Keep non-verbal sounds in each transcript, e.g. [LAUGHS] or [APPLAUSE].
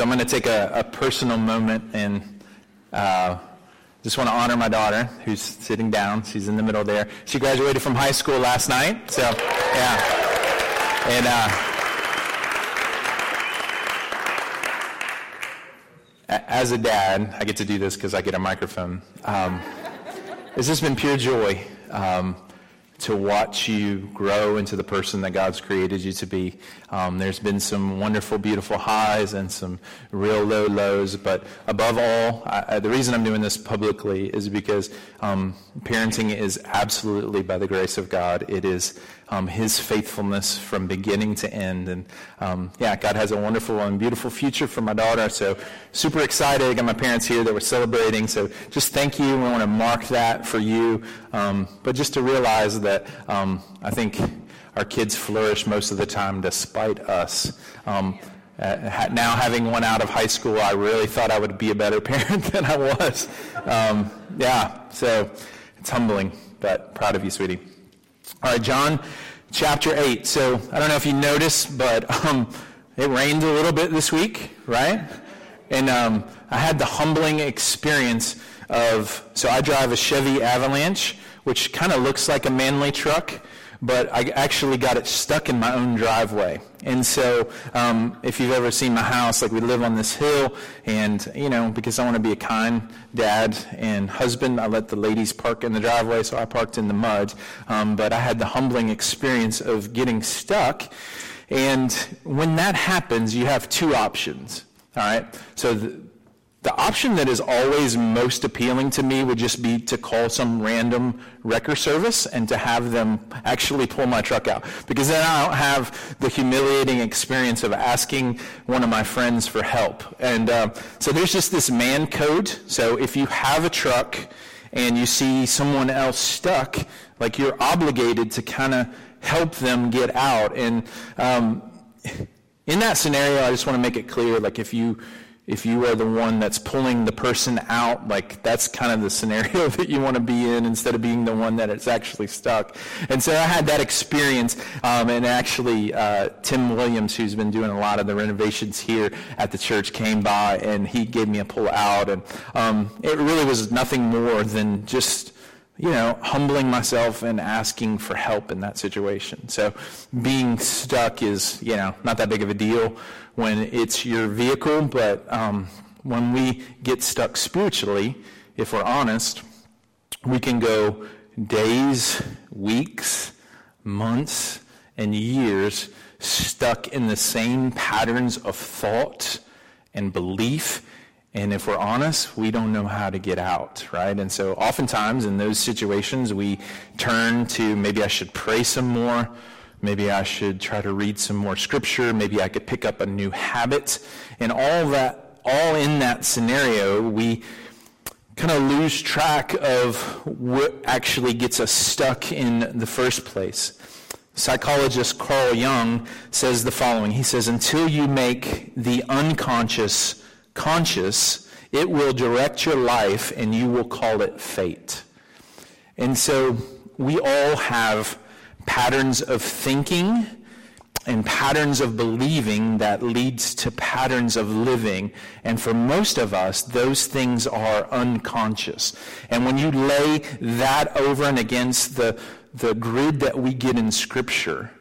So I'm going to take a, a personal moment and uh, just want to honor my daughter who's sitting down. She's in the middle there. She graduated from high school last night. So, yeah. And uh, as a dad, I get to do this because I get a microphone. Um, it's just been pure joy. Um, to watch you grow into the person that God's created you to be. Um, there's been some wonderful, beautiful highs and some real low lows, but above all, I, the reason I'm doing this publicly is because um, parenting is absolutely by the grace of God. It is um, His faithfulness from beginning to end. And um, yeah, God has a wonderful and beautiful future for my daughter. So super excited. I got my parents here that we're celebrating. So just thank you. We want to mark that for you. Um, but just to realize that um, I think our kids flourish most of the time despite us. Um, uh, now having one out of high school, I really thought I would be a better [LAUGHS] parent than I was. Um, yeah, so it's humbling, but proud of you, sweetie. All right, John chapter 8. So I don't know if you noticed, but um, it rained a little bit this week, right? And um, I had the humbling experience of, so I drive a Chevy Avalanche, which kind of looks like a manly truck, but I actually got it stuck in my own driveway. And so, um, if you've ever seen my house, like we live on this hill, and you know, because I want to be a kind dad and husband, I let the ladies park in the driveway, so I parked in the mud. Um, but I had the humbling experience of getting stuck. And when that happens, you have two options. All right. So the, the option that is always most appealing to me would just be to call some random wrecker service and to have them actually pull my truck out. Because then I don't have the humiliating experience of asking one of my friends for help. And uh, so there's just this man code. So if you have a truck and you see someone else stuck, like you're obligated to kind of help them get out. And um, in that scenario, I just want to make it clear, like if you if you are the one that's pulling the person out, like that's kind of the scenario [LAUGHS] that you want to be in instead of being the one that is actually stuck. And so I had that experience, um, and actually uh, Tim Williams, who's been doing a lot of the renovations here at the church, came by and he gave me a pull out, and um, it really was nothing more than just you know, humbling myself and asking for help in that situation. So being stuck is, you know, not that big of a deal when it's your vehicle, but um, when we get stuck spiritually, if we're honest, we can go days, weeks, months, and years stuck in the same patterns of thought and belief and if we're honest, we don't know how to get out, right? And so oftentimes in those situations, we turn to maybe I should pray some more. Maybe I should try to read some more scripture. Maybe I could pick up a new habit. And all that, all in that scenario, we kind of lose track of what actually gets us stuck in the first place. Psychologist Carl Jung says the following. He says, until you make the unconscious conscious, it will direct your life and you will call it fate. And so we all have patterns of thinking and patterns of believing that leads to patterns of living. And for most of us, those things are unconscious. And when you lay that over and against the, the grid that we get in Scripture,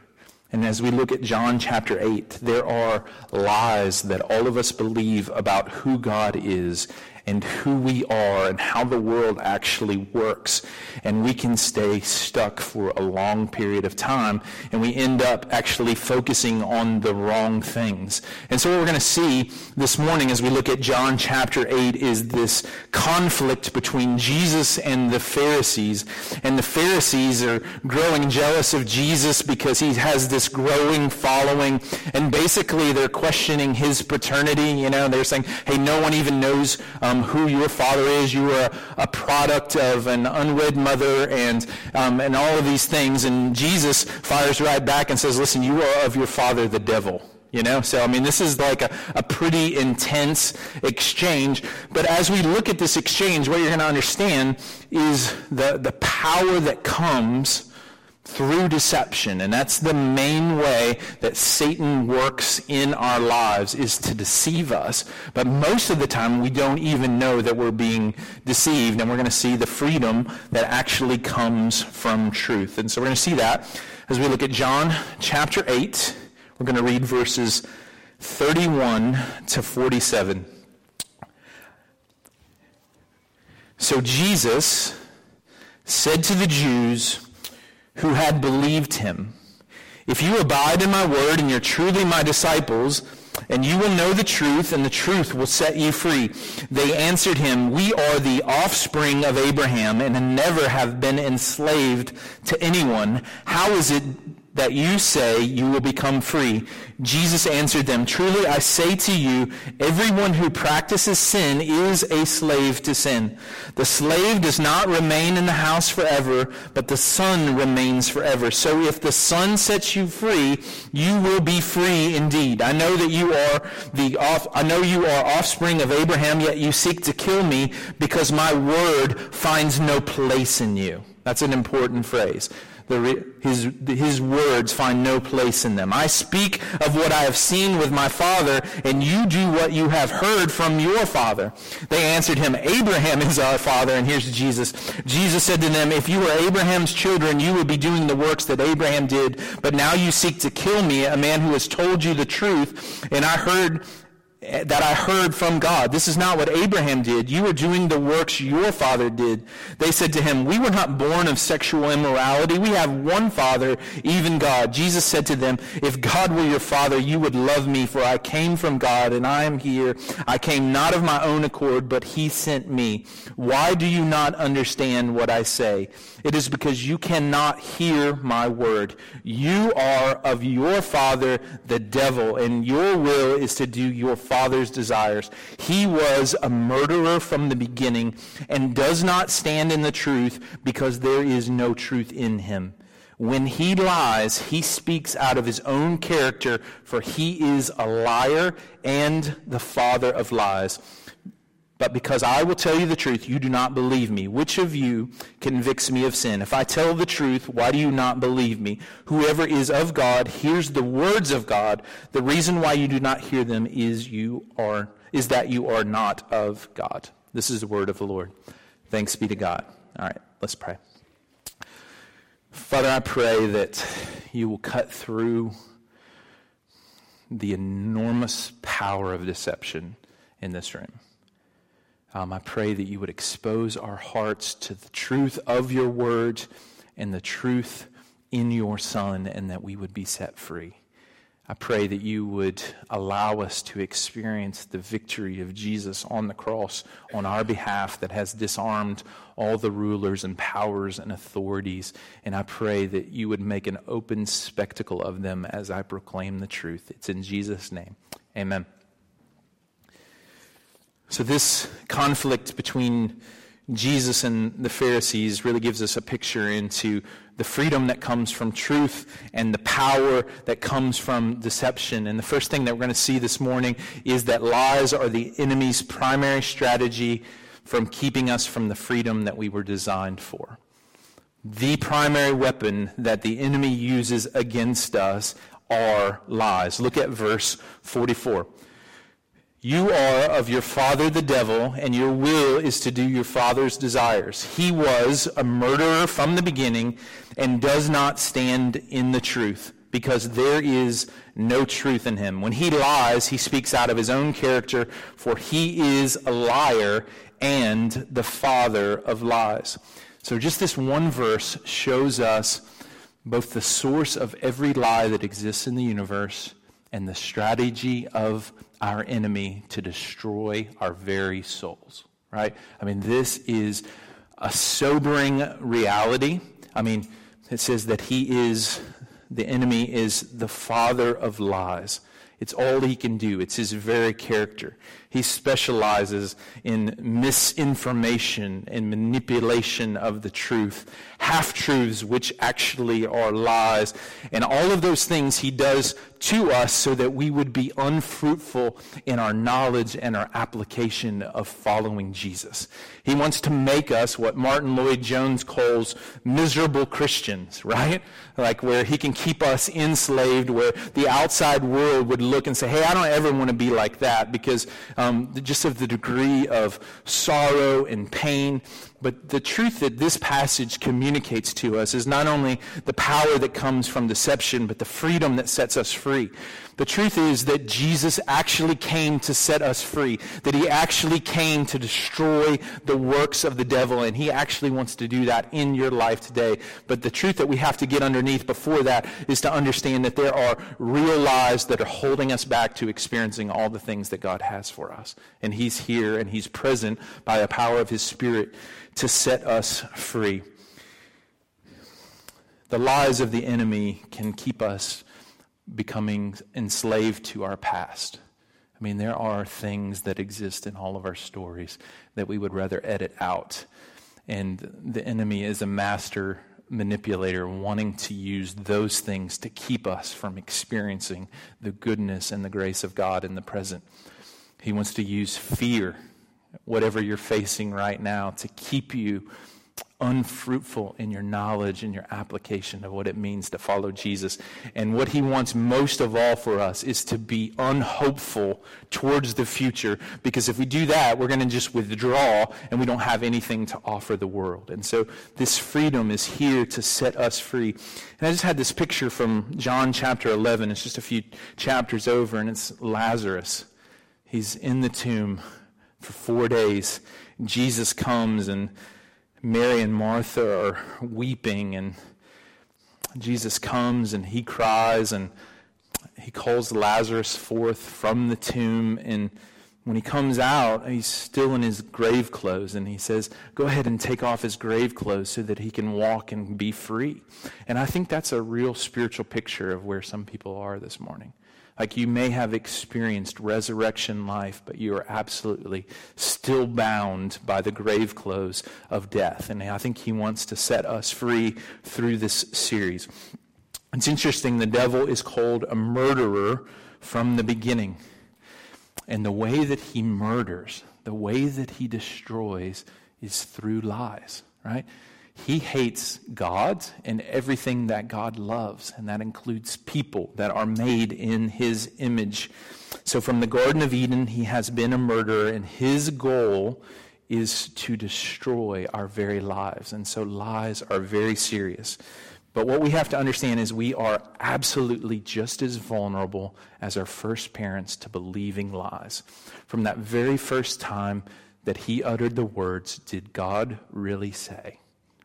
and as we look at John chapter 8, there are lies that all of us believe about who God is and who we are and how the world actually works. And we can stay stuck for a long period of time and we end up actually focusing on the wrong things. And so what we're going to see this morning as we look at John chapter 8 is this conflict between Jesus and the Pharisees. And the Pharisees are growing jealous of Jesus because he has this growing following. And basically they're questioning his paternity. You know, they're saying, hey, no one even knows um, um, who your father is. You are a, product of an unwed mother and, um, and all of these things. And Jesus fires right back and says, listen, you are of your father, the devil. You know, so I mean, this is like a, a pretty intense exchange. But as we look at this exchange, what you're going to understand is the, the power that comes through deception. And that's the main way that Satan works in our lives is to deceive us. But most of the time we don't even know that we're being deceived. And we're going to see the freedom that actually comes from truth. And so we're going to see that as we look at John chapter 8. We're going to read verses 31 to 47. So Jesus said to the Jews, who had believed him. If you abide in my word and you're truly my disciples, and you will know the truth, and the truth will set you free. They answered him, We are the offspring of Abraham, and never have been enslaved to anyone. How is it that you say you will become free. Jesus answered them, Truly I say to you, everyone who practices sin is a slave to sin. The slave does not remain in the house forever, but the son remains forever. So if the son sets you free, you will be free indeed. I know that you are the off, I know you are offspring of Abraham, yet you seek to kill me because my word finds no place in you. That's an important phrase the, his, his words find no place in them. I speak of what I have seen with my father, and you do what you have heard from your father. They answered him, Abraham is our father. And here's Jesus. Jesus said to them, If you were Abraham's children, you would be doing the works that Abraham did. But now you seek to kill me, a man who has told you the truth. And I heard that I heard from God. This is not what Abraham did. You are doing the works your father did. They said to him, We were not born of sexual immorality. We have one father, even God. Jesus said to them, If God were your father, you would love me, for I came from God and I am here. I came not of my own accord, but he sent me. Why do you not understand what I say? It is because you cannot hear my word. You are of your father, the devil, and your will is to do your father's desires. He was a murderer from the beginning and does not stand in the truth because there is no truth in him. When he lies, he speaks out of his own character, for he is a liar and the father of lies. But because I will tell you the truth, you do not believe me. Which of you convicts me of sin? If I tell the truth, why do you not believe me? Whoever is of God hears the words of God. The reason why you do not hear them is you are is that you are not of God. This is the word of the Lord. Thanks be to God. All right, let's pray. Father, I pray that you will cut through the enormous power of deception in this room. Um, I pray that you would expose our hearts to the truth of your word and the truth in your Son, and that we would be set free. I pray that you would allow us to experience the victory of Jesus on the cross on our behalf that has disarmed all the rulers and powers and authorities. And I pray that you would make an open spectacle of them as I proclaim the truth. It's in Jesus' name. Amen. So, this conflict between Jesus and the Pharisees really gives us a picture into the freedom that comes from truth and the power that comes from deception. And the first thing that we're going to see this morning is that lies are the enemy's primary strategy from keeping us from the freedom that we were designed for. The primary weapon that the enemy uses against us are lies. Look at verse 44. You are of your father the devil, and your will is to do your father's desires. He was a murderer from the beginning and does not stand in the truth, because there is no truth in him. When he lies, he speaks out of his own character, for he is a liar and the father of lies. So just this one verse shows us both the source of every lie that exists in the universe and the strategy of our enemy to destroy our very souls, right? I mean, this is a sobering reality. I mean, it says that he is, the enemy is the father of lies. It's all he can do. It's his very character. He specializes in misinformation and manipulation of the truth, half truths, which actually are lies. And all of those things he does to us so that we would be unfruitful in our knowledge and our application of following Jesus. He wants to make us what Martyn Lloyd-Jones calls miserable Christians, [LAUGHS] right? Like where he can keep us enslaved, where the outside world would look and say, hey, I don't ever want to be like that because um, just of the degree of sorrow and pain. But the truth that this passage communicates to us is not only the power that comes from deception, but the freedom that sets us free. The truth is that Jesus actually came to set us free, that he actually came to destroy the works of the devil, and he actually wants to do that in your life today. But the truth that we have to get underneath before that is to understand that there are real lies that are holding us back to experiencing all the things that God has for us. And he's here and he's present by the power of his spirit to set us free. The lies of the enemy can keep us becoming enslaved to our past. I mean, there are things that exist in all of our stories that we would rather edit out. And the enemy is a master manipulator wanting to use those things to keep us from experiencing the goodness and the grace of God in the present. He wants to use fear, whatever you're facing right now, to keep you unfruitful in your knowledge and your application of what it means to follow Jesus. And what he wants most of all for us is to be unhopeful towards the future because if we do that, we're going to just withdraw and we don't have anything to offer the world. And so this freedom is here to set us free. And I just had this picture from John chapter 11. It's just a few chapters over and it's Lazarus. He's in the tomb for four days. Jesus comes and Mary and Martha are weeping, and Jesus comes and he cries and he calls Lazarus forth from the tomb. And when he comes out, he's still in his grave clothes. And he says, Go ahead and take off his grave clothes so that he can walk and be free. And I think that's a real spiritual picture of where some people are this morning. Like you may have experienced resurrection life, but you are absolutely still bound by the grave clothes of death. And I think he wants to set us free through this series. It's interesting, the devil is called a murderer from the beginning. And the way that he murders, the way that he destroys, is through lies, right? He hates God and everything that God loves, and that includes people that are made in his image. So, from the Garden of Eden, he has been a murderer, and his goal is to destroy our very lives. And so, lies are very serious. But what we have to understand is we are absolutely just as vulnerable as our first parents to believing lies. From that very first time that he uttered the words, Did God really say?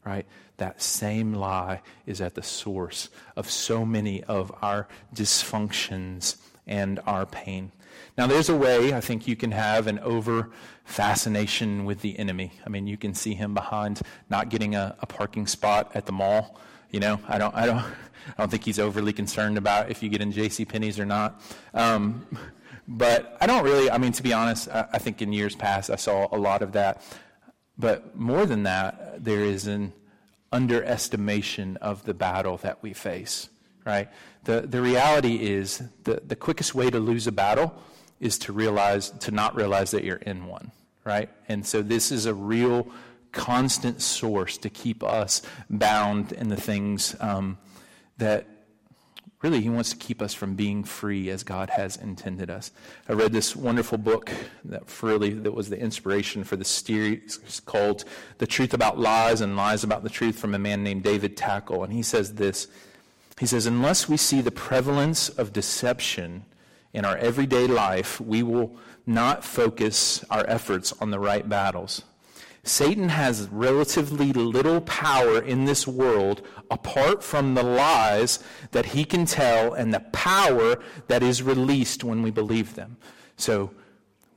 Right? That same lie is at the source of so many of our dysfunctions and our pain. Now, there's a way I think you can have an over fascination with the enemy. I mean, you can see him behind not getting a, a parking spot at the mall. You know, I don't, I don't, I don't think he's overly concerned about if you get in J.C. Penney's or not. Um, but I don't really. I mean, to be honest, I, I think in years past I saw a lot of that. But more than that, there is an underestimation of the battle that we face, right? The, the reality is the, the quickest way to lose a battle is to realize, to not realize that you're in one, right? And so this is a real constant source to keep us bound in the things um, that really, he wants to keep us from being free as God has intended us. I read this wonderful book that really that was the inspiration for the series called "The Truth About Lies and Lies About the Truth" from a man named David Takle, and he says this. He says, "Unless we see the prevalence of deception in our everyday life, we will not focus our efforts on the right battles." Satan has relatively little power in this world apart from the lies that he can tell and the power that is released when we believe them. So,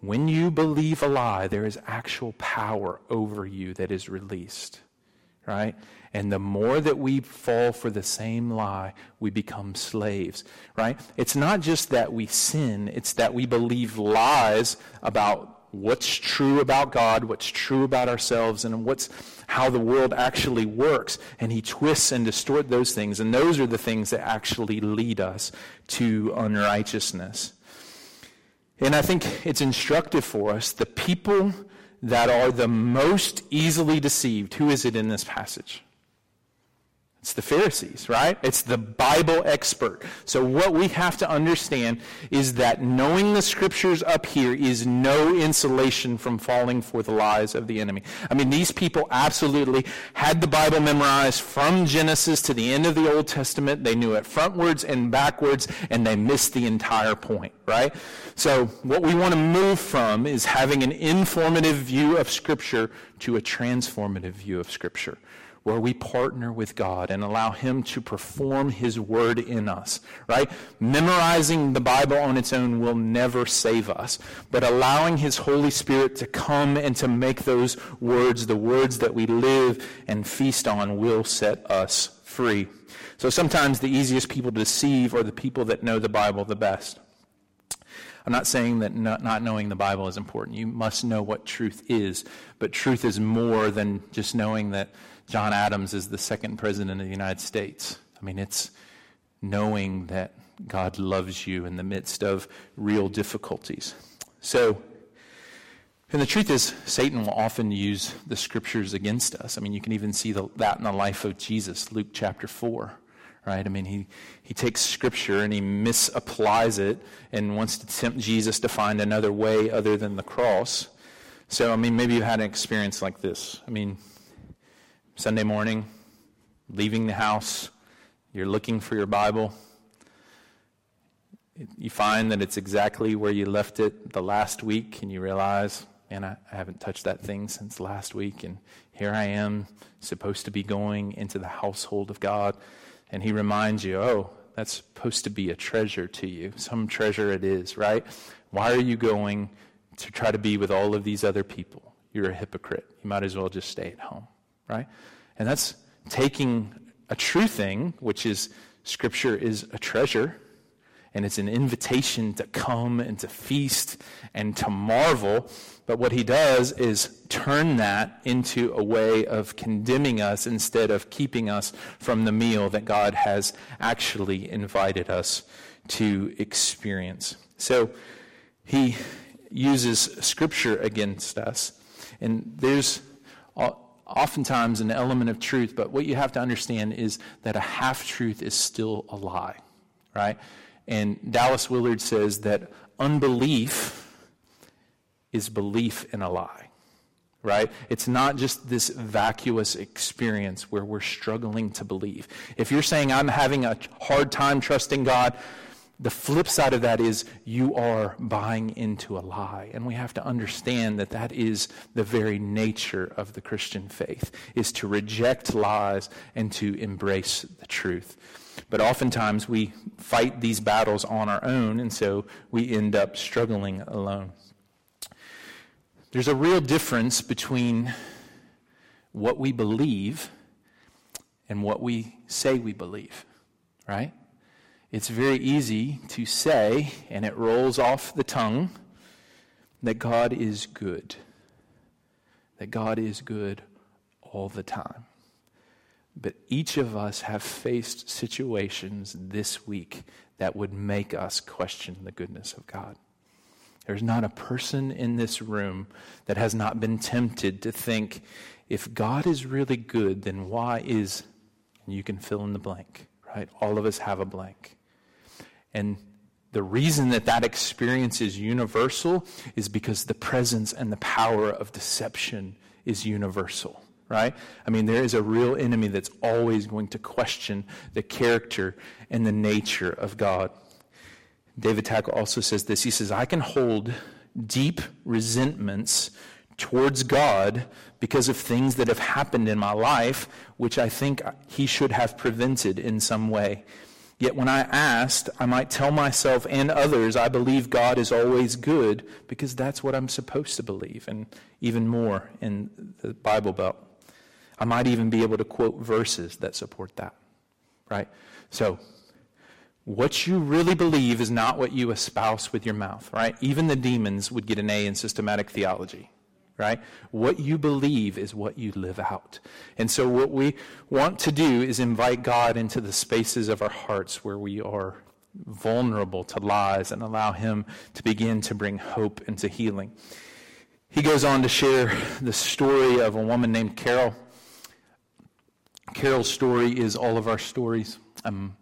when you believe a lie, there is actual power over you that is released, right? And the more that we fall for the same lie, we become slaves, right? It's not just that we sin, it's that we believe lies about what's true about God, what's true about ourselves, and what's how the world actually works. And he twists and distorts those things. And those are the things that actually lead us to unrighteousness. And I think it's instructive for us. The people that are the most easily deceived, who is it in this passage? It's the Pharisees, right? It's the Bible expert. So what we have to understand is that knowing the scriptures up here is no insulation from falling for the lies of the enemy. I mean, these people absolutely had the Bible memorized from Genesis to the end of the Old Testament. They knew it frontwards and backwards, and they missed the entire point, right? So what we want to move from is having an informative view of scripture to a transformative view of scripture where we partner with God and allow Him to perform His word in us, right? Memorizing the Bible on its own will never save us, but allowing His Holy Spirit to come and to make those words the words that we live and feast on will set us free. So sometimes the easiest people to deceive are the people that know the Bible the best. I'm not saying that not, knowing the Bible is important. You must know what truth is, but truth is more than just knowing that John Adams is the second president of the United States. I mean, it's knowing that God loves you in the midst of real difficulties. So, and the truth is, Satan will often use the scriptures against us. I mean, you can even see the, that in the life of Jesus, Luke chapter 4, right? I mean, he, he takes scripture and he misapplies it and wants to tempt Jesus to find another way other than the cross. So, I mean, maybe you've had an experience like this. I mean, Sunday morning, leaving the house, you're looking for your Bible. You find that it's exactly where you left it the last week, and you realize, man, I, I haven't touched that thing since last week, and here I am, supposed to be going into the household of God. And He reminds you, oh, that's supposed to be a treasure to you. Some treasure it is, right? Why are you going to try to be with all of these other people? You're a hypocrite. You might as well just stay at home right? And that's taking a true thing, which is Scripture is a treasure, and it's an invitation to come and to feast and to marvel. But what he does is turn that into a way of condemning us instead of keeping us from the meal that God has actually invited us to experience. So he uses Scripture against us. And there's oftentimes an element of truth, but what you have to understand is that a half truth is still a lie, right? And Dallas Willard says that unbelief is belief in a lie, right? It's not just this vacuous experience where we're struggling to believe. If you're saying, I'm having a hard time trusting God, the flip side of that is you are buying into a lie. And we have to understand that that is the very nature of the Christian faith, is to reject lies and to embrace the truth. But oftentimes we fight these battles on our own, and so we end up struggling alone. There's a real difference between what we believe and what we say we believe, right? It's very easy to say, and it rolls off the tongue, that God is good. That God is good all the time. But each of us have faced situations this week that would make us question the goodness of God. There's not a person in this room that has not been tempted to think, if God is really good, then why is, and you can fill in the blank, right? All of us have a blank. And the reason that that experience is universal is because the presence and the power of deception is universal, right? I mean, there is a real enemy that's always going to question the character and the nature of God. David Takle also says this. He says, I can hold deep resentments towards God because of things that have happened in my life, which I think he should have prevented in some way. Yet when I asked, I might tell myself and others I believe God is always good because that's what I'm supposed to believe, and even more in the Bible Belt. I might even be able to quote verses that support that, right? So, what you really believe is not what you espouse with your mouth, right? Even the demons would get an A in systematic theology, right? What you believe is what you live out. And so what we want to do is invite God into the spaces of our hearts where we are vulnerable to lies and allow him to begin to bring hope into healing. He goes on to share the story of a woman named Carol. Carol's story is all of our stories. Um,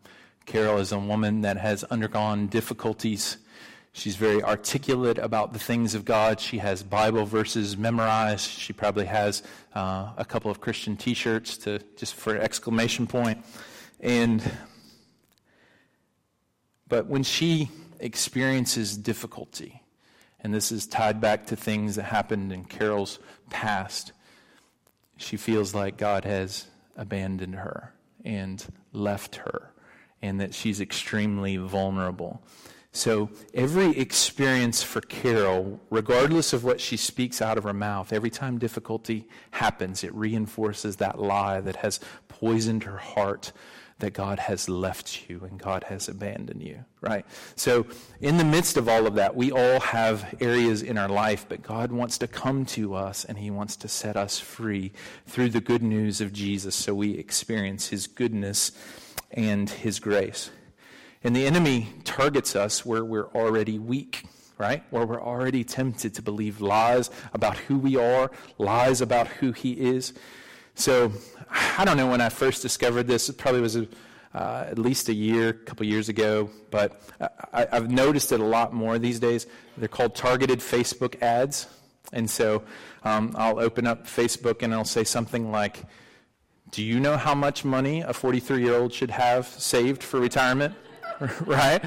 Carol is a woman that has undergone difficulties. She's very articulate about the things of God. She has Bible verses memorized. She probably has uh, a couple of Christian T-shirts to just for exclamation point. And but when she experiences difficulty, and this is tied back to things that happened in Carol's past, she feels like God has abandoned her and left her and that she's extremely vulnerable. So every experience for Carol, regardless of what she speaks out of her mouth, every time difficulty happens, it reinforces that lie that has poisoned her heart that God has left you and God has abandoned you, right? So, in the midst of all of that, we all have areas in our life, but God wants to come to us and He wants to set us free through the good news of Jesus so we experience His goodness and His grace. And the enemy targets us where we're already weak, right? Where we're already tempted to believe lies about who we are, lies about who He is. So I don't know when I first discovered this. It probably was a, uh, at least a year, a couple years ago, but I, have noticed it a lot more these days. They're called targeted Facebook ads. And so um, I'll open up Facebook and I'll say something like, Do you know how much money a 43 year old should have saved for retirement? [LAUGHS] right?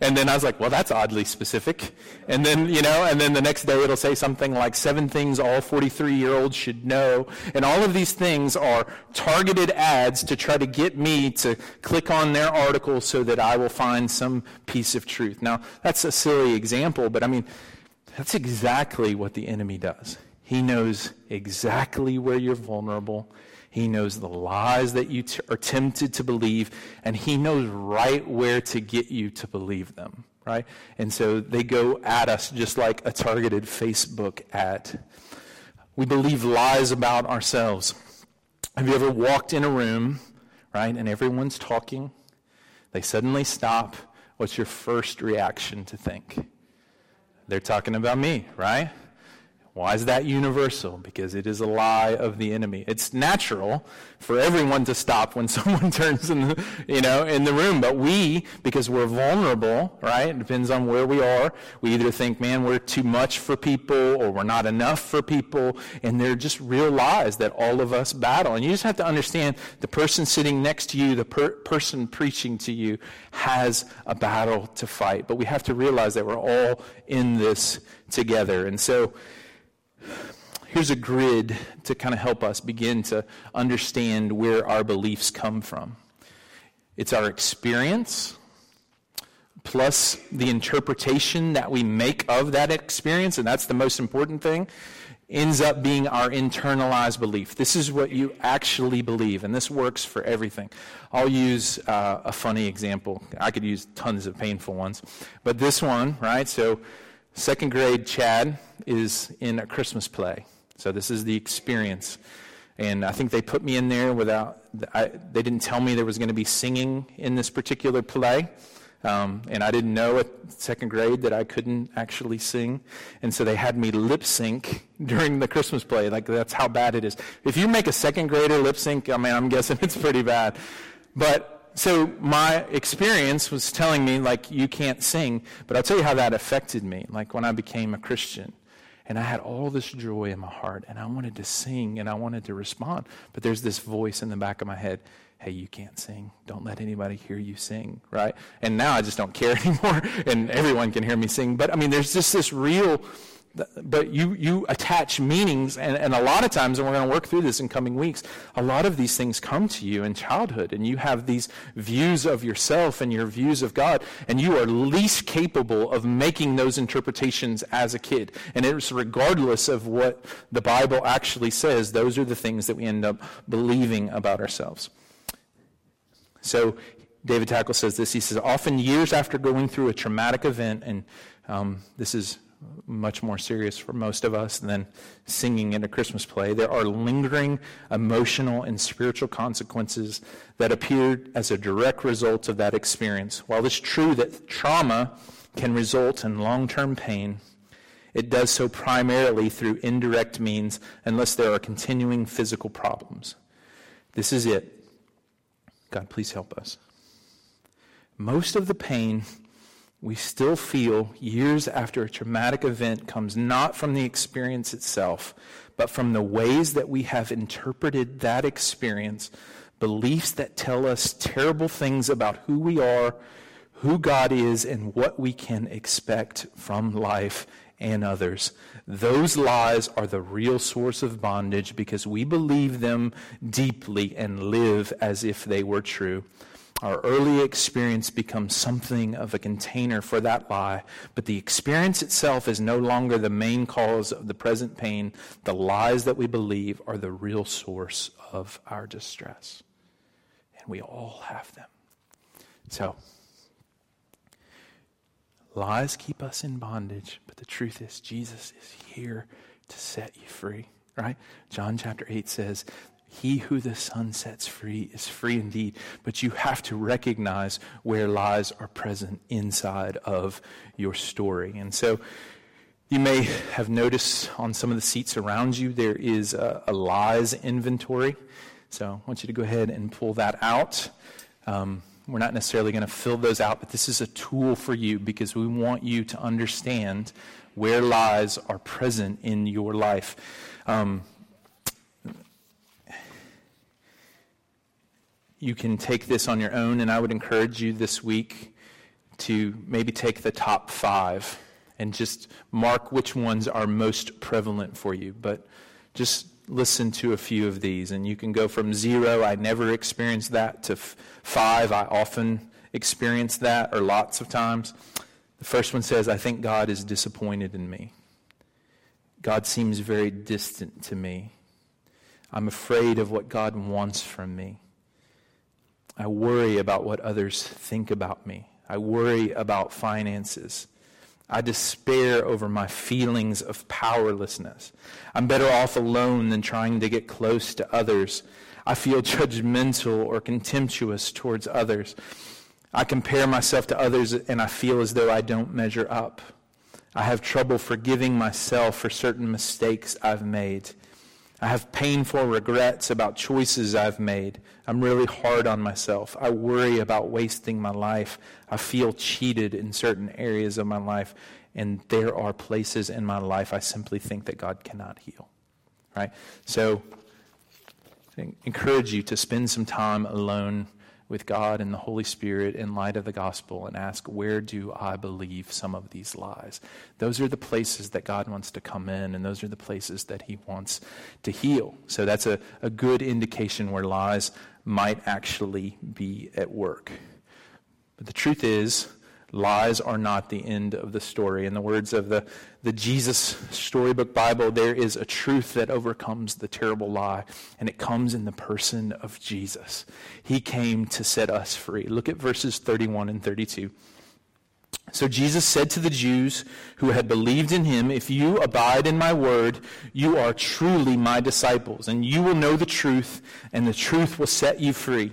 and then I was like, well, that's oddly specific. And then, you know, and then the next day it'll say something like seven things all 43 year olds should know. And all of these things are targeted ads to try to get me to click on their article so that I will find some piece of truth. Now, that's a silly example, but I mean, that's exactly what the enemy does. He knows exactly where you're vulnerable. He knows the lies that you t- are tempted to believe, and He knows right where to get you to believe them, right? And so they go at us just like a targeted Facebook ad. We believe lies about ourselves. Have you ever walked in a room, right, and everyone's talking? They suddenly stop. What's your first reaction to think? They're talking about me, right? Why is that universal? Because it is a lie of the enemy. It's natural for everyone to stop when [LAUGHS] someone turns in the, you know, in the room. But we, because we're vulnerable, right? It depends on where we are. We either think, man, we're too much for people or we're not enough for people. And they're just real lies that all of us battle. And you just have to understand the person sitting next to you, the per- person preaching to you has a battle to fight. But we have to realize that we're all in this together. And so, here's a grid to kind of help us begin to understand where our beliefs come from it's our experience plus the interpretation that we make of that experience, and that's the most important thing, ends up being our internalized belief. This is what you actually believe, and this works for everything. I'll use uh, a funny example. I could use tons of painful ones, but this one, right? So, second grade Chad is in a Christmas play. So this is the experience. And I think they put me in there without, I, they didn't tell me there was going to be singing in this particular play. Um, and I didn't know at second grade that I couldn't actually sing. And so they had me lip sync [LAUGHS] during the Christmas play. Like, that's how bad it is. If you make a second grader lip sync, I mean, I'm guessing [LAUGHS] it's pretty bad. But so my experience was telling me, like, you can't sing. But I'll tell you how that affected me. Like, when I became a Christian. And I had all this joy in my heart, and I wanted to sing and I wanted to respond. But there's this voice in the back of my head hey, you can't sing. Don't let anybody hear you sing, right? And now I just don't care [LAUGHS] anymore, and everyone can hear me sing. But I mean, there's just this real but you, you attach meanings, and, and a lot of times, and we're going to work through this in coming weeks, a lot of these things come to you in childhood, and you have these views of yourself and your views of God, and you are least capable of making those interpretations as a kid. And it's regardless of what the Bible actually says, those are the things that we end up believing about ourselves. So David Takle says this. He says, often years after going through a traumatic event, and um, this is much more serious for most of us than singing in a Christmas play. There are lingering emotional and spiritual consequences that appear as a direct result of that experience. While it's true that trauma can result in long term pain, it does so primarily through indirect means unless there are continuing physical problems. This is it. God, please help us. Most of the pain we still feel years after a traumatic event comes not from the experience itself, but from the ways that we have interpreted that experience, beliefs that tell us terrible things about who we are, who God is, and what we can expect from life and others. Those lies are the real source of bondage because we believe them deeply and live as if they were true. Our early experience becomes something of a container for that lie, but the experience itself is no longer the main cause of the present pain. The lies that we believe are the real source of our distress. And we all have them. So, Lies keep us in bondage, but the truth is, Jesus is here to set you free, right? John chapter 8 says, He who the Son sets free is free indeed. But you have to recognize where lies are present inside of your story. And so, you may have noticed on some of the seats around you there is a, a lies inventory. So I want you to go ahead and pull that out. Um, we're not necessarily going to fill those out, but this is a tool for you because we want you to understand where lies are present in your life. Um, you can take this on your own, and I would encourage you this week to maybe take the top five and just mark which ones are most prevalent for you. But just listen to a few of these, and you can go from zero, I never experienced that, to f- five, I often experience that, or lots of times. The first one says, I think God is disappointed in me. God seems very distant to me. I'm afraid of what God wants from me. I worry about what others think about me. I worry about finances. I despair over my feelings of powerlessness. I'm better off alone than trying to get close to others. I feel [LAUGHS] judgmental or contemptuous towards others. I compare myself to others and I feel as though I don't measure up. I have trouble forgiving myself for certain mistakes I've made. I have painful regrets about choices I've made. I'm really hard on myself. I worry about wasting my life. I feel cheated in certain areas of my life. And there are places in my life I simply think that God cannot heal. Right? So, I encourage you to spend some time alone with God and the Holy Spirit in light of the gospel and ask, where do I believe some of these lies? Those are the places that God wants to come in, and those are the places that He wants to heal. So that's a, a good indication where lies might actually be at work. But the truth is, Lies are not the end of the story. In the words of the, the Jesus Storybook Bible, there is a truth that overcomes the terrible lie, and it comes in the person of Jesus. He came to set us free. Look at verses 31 and 32. So Jesus said to the Jews who had believed in him, If you abide in my word, you are truly my disciples, and you will know the truth, and the truth will set you free.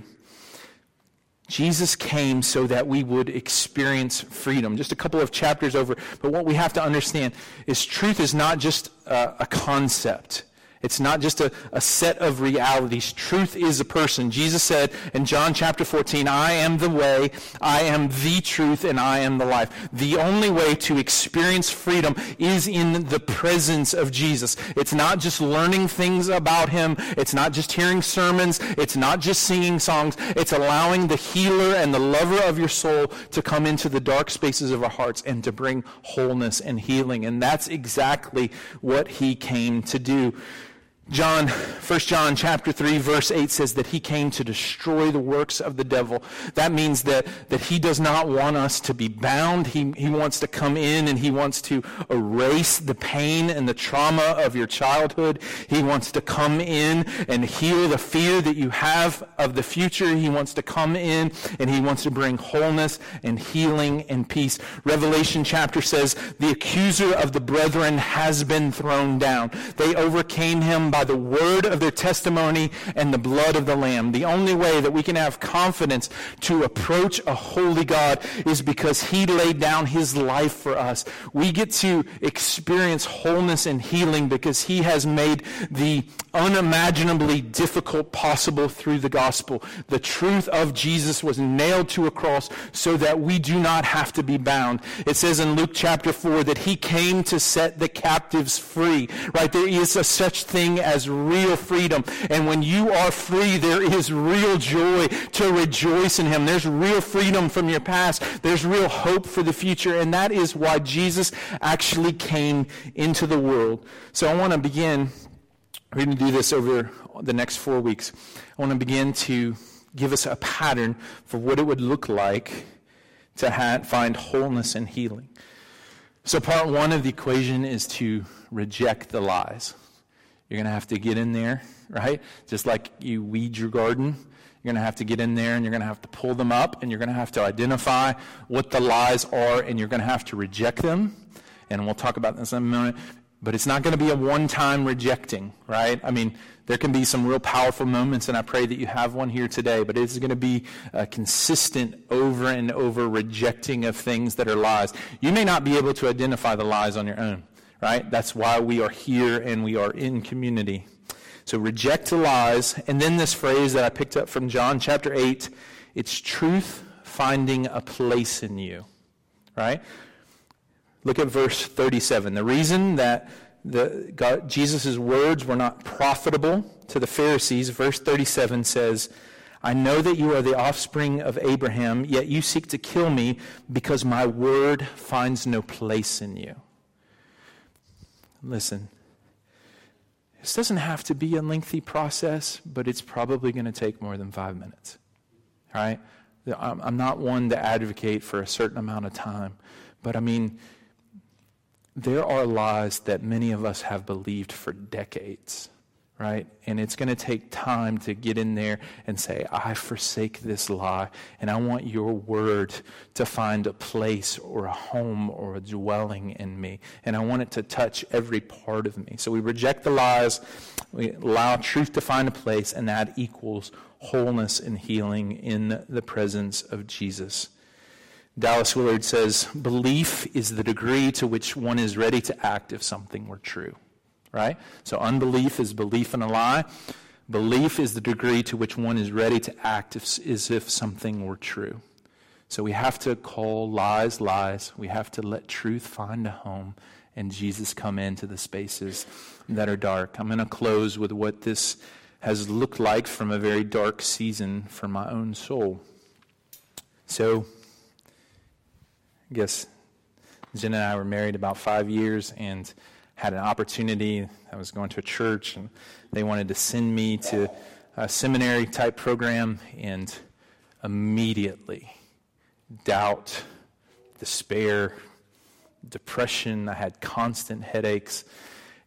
Jesus came so that we would experience freedom. Just a couple of chapters over. But what we have to understand is truth is not just a, a concept. It's not just a, a set of realities. Truth is a person. Jesus said in John chapter 14, I am the way, I am the truth, and I am the life. The only way to experience freedom is in the presence of Jesus. It's not just learning things about him. It's not just hearing sermons. It's not just singing songs. It's allowing the healer and the lover of your soul to come into the dark spaces of our hearts and to bring wholeness and healing. And that's exactly what he came to do. John, 1 John chapter 3 verse 8 says that he came to destroy the works of the devil. That means that, that he does not want us to be bound. He, he wants to come in and he wants to erase the pain and the trauma of your childhood. He wants to come in and heal the fear that you have of the future. He wants to come in and he wants to bring wholeness and healing and peace. Revelation chapter says the accuser of the brethren has been thrown down. They overcame him by by the word of their testimony and the blood of the Lamb. The only way that we can have confidence to approach a holy God is because he laid down his life for us. We get to experience wholeness and healing because he has made the unimaginably difficult possible through the gospel. The truth of Jesus was nailed to a cross so that we do not have to be bound. It says in Luke chapter 4 that he came to set the captives free. Right? There is a such thing as real freedom. And when you are free, there is real joy to rejoice in Him. There's real freedom from your past. There's real hope for the future. And that is why Jesus actually came into the world. So I want to begin, we're going to do this over the next four weeks. I want to begin to give us a pattern for what it would look like to have, find wholeness and healing. So, part one of the equation is to reject the lies. You're going to have to get in there, right? Just like you weed your garden. You're going to have to get in there and you're going to have to pull them up and you're going to have to identify what the lies are and you're going to have to reject them. And we'll talk about this in a moment. But it's not going to be a one time rejecting, right? I mean, there can be some real powerful moments, and I pray that you have one here today, but it's going to be a consistent over and over rejecting of things that are lies. You may not be able to identify the lies on your own right? That's why we are here and we are in community. So reject the lies. And then this phrase that I picked up from John chapter 8 it's truth finding a place in you, right? Look at verse 37. The reason that the, God, Jesus' words were not profitable to the Pharisees, verse 37 says, I know that you are the offspring of Abraham, yet you seek to kill me because my word finds no place in you. Listen, this doesn't have to be a lengthy process, but it's probably going to take more than five minutes. All right? I'm not one to advocate for a certain amount of time, but I mean, there are lies that many of us have believed for decades right? And it's going to take time to get in there and say, I forsake this lie, and I want your word to find a place or a home or a dwelling in me. And I want it to touch every part of me. So we reject the lies, we allow truth to find a place, and that equals wholeness and healing in the presence of Jesus. Dallas Willard says, Belief is the degree to which one is ready to act if something were true right? So unbelief is belief in a lie. Belief is the degree to which one is ready to act if, as if something were true. So we have to call lies lies. We have to let truth find a home and Jesus come into the spaces that are dark. I'm going to close with what this has looked like from a very dark season for my own soul. So, I guess Jen and I were married about five years, and had an opportunity. I was going to a church, and they wanted to send me to a seminary type program, and immediately doubt, despair, depression. I had constant headaches.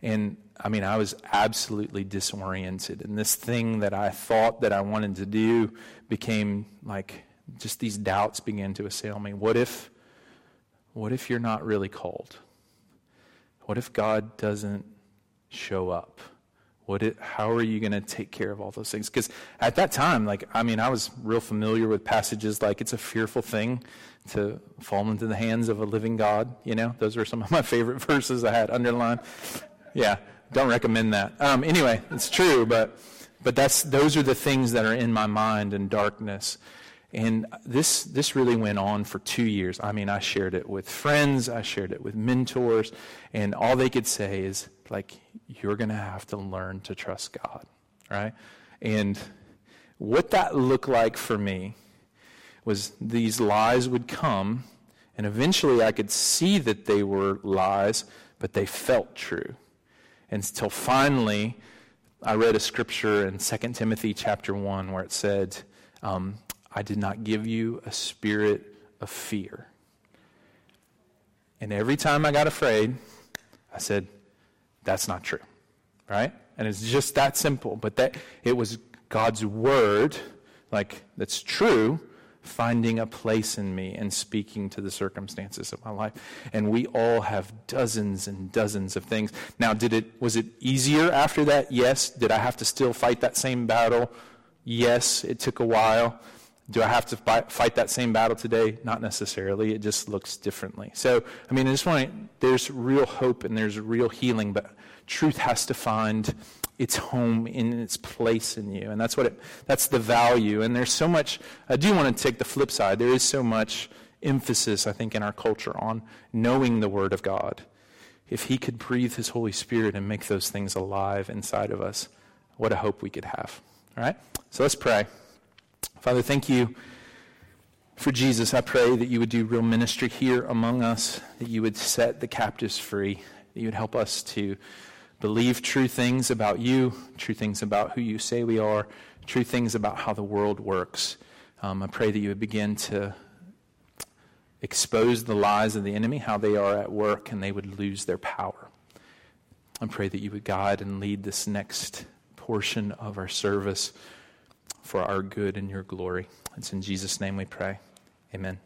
And I mean, I was absolutely disoriented. And this thing that I thought that I wanted to do became like just these doubts began to assail me. What if, what if you're not really called? What if God doesn't show up? What it, how are you going to take care of all those things? Because at that time, like, I mean, I was real familiar with passages like it's a fearful thing to fall into the hands of a living God. You know, those were some of my [LAUGHS] favorite verses I had underlined. Yeah, don't recommend that. Um, anyway, it's true, but but that's those are the things that are in my mind in darkness. And this, this really went on for two years. I mean, I shared it with friends, I shared it with mentors, and all they could say is, like, you're going to have to learn to trust God, right? And what that looked like for me was these lies would come, and eventually I could see that they were lies, but they felt true. Until finally, I read a scripture in 2 Timothy chapter 1 where it said, um, I did not give you a spirit of fear. And every time I got afraid, I said, that's not true. Right? And it's just that simple. But that it was God's word, like that's true, finding a place in me and speaking to the circumstances of my life. And we all have dozens and dozens of things. Now, did it was it easier after that? Yes. Did I have to still fight that same battle? Yes, it took a while. Do I have to fight that same battle today? Not necessarily. It just looks differently. So, I mean, I just want to, there's real hope and there's real healing, but truth has to find its home in its place in you. And that's what it, that's the value. And there's so much, I do want to take the flip side. There is so much emphasis, I think, in our culture on knowing the Word of God. If He could breathe His Holy Spirit and make those things alive inside of us, what a hope we could have. All right? So let's pray. Father, thank you for Jesus. I pray that you would do real ministry here among us, that you would set the captives free, that you would help us to believe true things about you, true things about who you say we are, true things about how the world works. Um, I pray that you would begin to expose the lies of the enemy, how they are at work, and they would lose their power. I pray that you would guide and lead this next portion of our service for our good and your glory. It's in Jesus' name we pray. Amen.